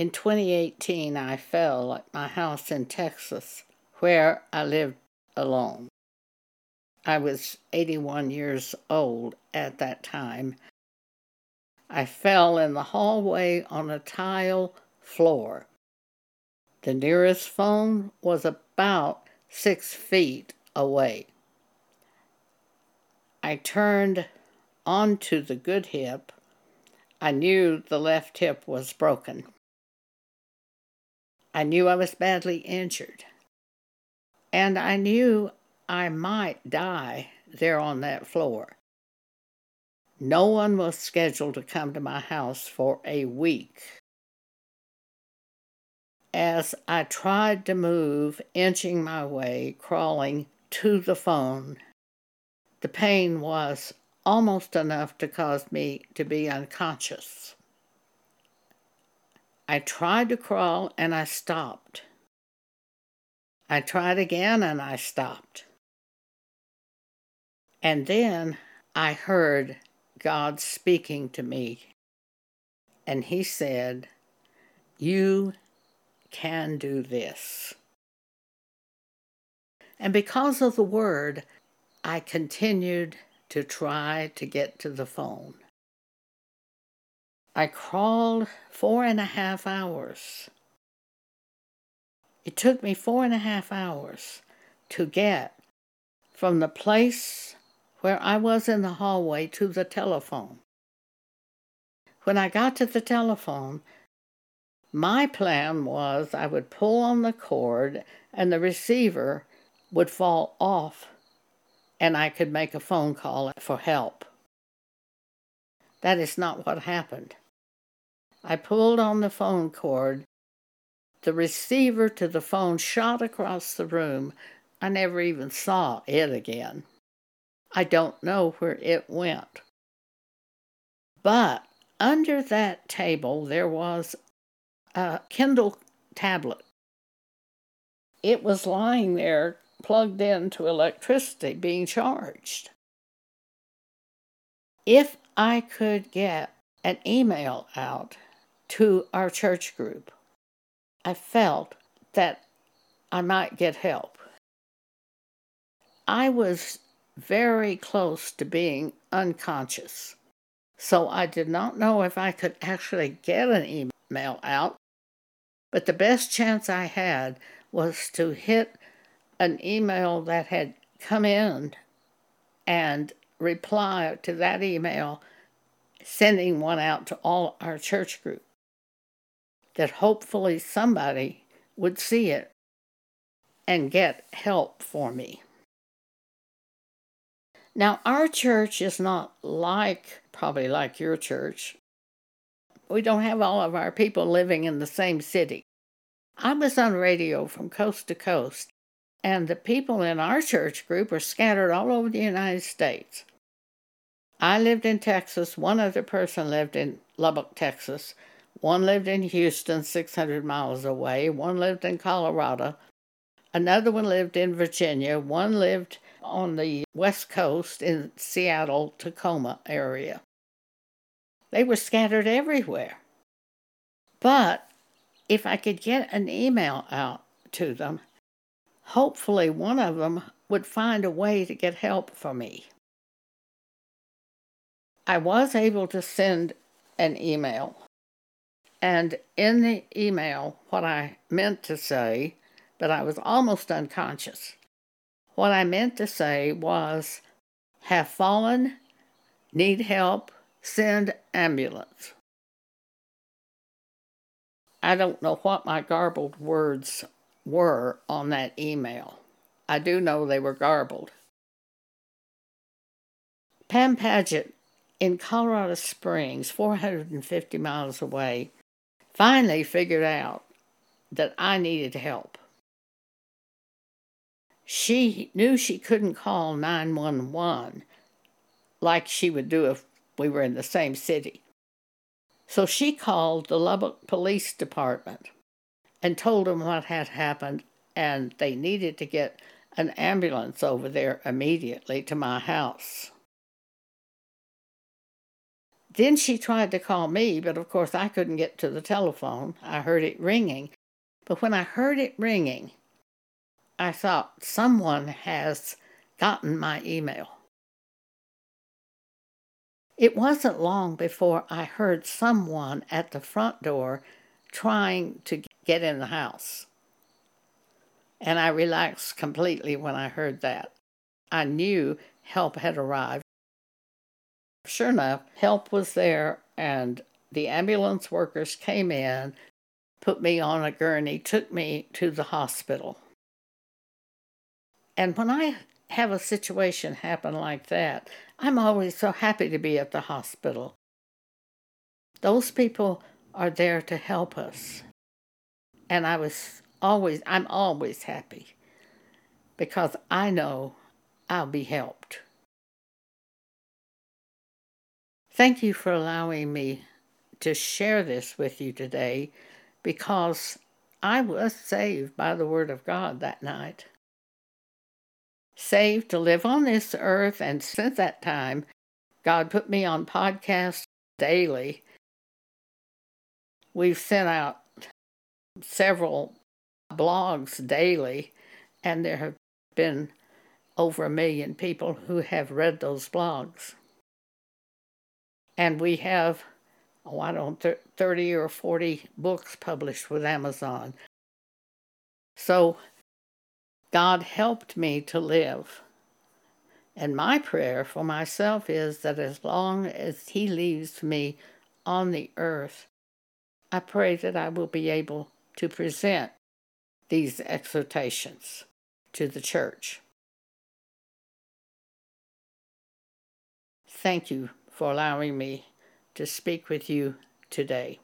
In 2018, I fell at my house in Texas, where I lived alone. I was 81 years old at that time. I fell in the hallway on a tile floor. The nearest phone was about six feet away. I turned onto the good hip. I knew the left hip was broken. I knew I was badly injured. And I knew I might die there on that floor. No one was scheduled to come to my house for a week. As I tried to move, inching my way, crawling to the phone, the pain was almost enough to cause me to be unconscious. I tried to crawl and I stopped. I tried again and I stopped. And then I heard God speaking to me. And He said, You can do this. And because of the word, I continued to try to get to the phone. I crawled four and a half hours. It took me four and a half hours to get from the place where I was in the hallway to the telephone. When I got to the telephone, my plan was I would pull on the cord and the receiver would fall off and I could make a phone call for help. That is not what happened. I pulled on the phone cord. The receiver to the phone shot across the room. I never even saw it again. I don't know where it went. But under that table there was a Kindle tablet. It was lying there plugged into electricity being charged. If I could get an email out to our church group, I felt that I might get help. I was very close to being unconscious, so I did not know if I could actually get an email out. But the best chance I had was to hit an email that had come in and reply to that email, sending one out to all our church group that hopefully somebody would see it and get help for me. Now, our church is not like, probably like your church. We don't have all of our people living in the same city. I was on radio from coast to coast, and the people in our church group are scattered all over the United States. I lived in Texas, one other person lived in Lubbock, Texas, one lived in Houston, 600 miles away. One lived in Colorado. Another one lived in Virginia. One lived on the West Coast in Seattle, Tacoma area. They were scattered everywhere. But if I could get an email out to them, hopefully one of them would find a way to get help for me. I was able to send an email and in the email, what I meant to say, but I was almost unconscious, what I meant to say was have fallen, need help, send ambulance. I don't know what my garbled words were on that email. I do know they were garbled. Pam Paget in Colorado Springs, 450 miles away, finally figured out that I needed help. She knew she couldn't call 911 like she would do if we were in the same city. So she called the Lubbock Police Department and told them what had happened, and they needed to get an ambulance over there immediately to my house. Then she tried to call me, but of course I couldn't get to the telephone. I heard it ringing. But when I heard it ringing, I thought someone has gotten my email. It wasn't long before I heard someone at the front door trying to get in the house. And I relaxed completely when I heard that. I knew help had arrived. Sure enough, help was there, and the ambulance workers came in, put me on a gurney, took me to the hospital. And when I have a situation happen like that, I'm always so happy to be at the hospital. Those people are there to help us. And I was always, I'm always happy because I know I'll be helped. Thank you for allowing me to share this with you today because I was saved by the Word of God that night. Saved to live on this earth, and since that time, God put me on podcasts daily. We've sent out several blogs daily, and there have been over a million people who have read those blogs. And we have, oh, I don't, know, 30 or 40 books published with Amazon. So God helped me to live. And my prayer for myself is that as long as He leaves me on the earth, I pray that I will be able to present these exhortations to the church. Thank you for allowing me to speak with you today.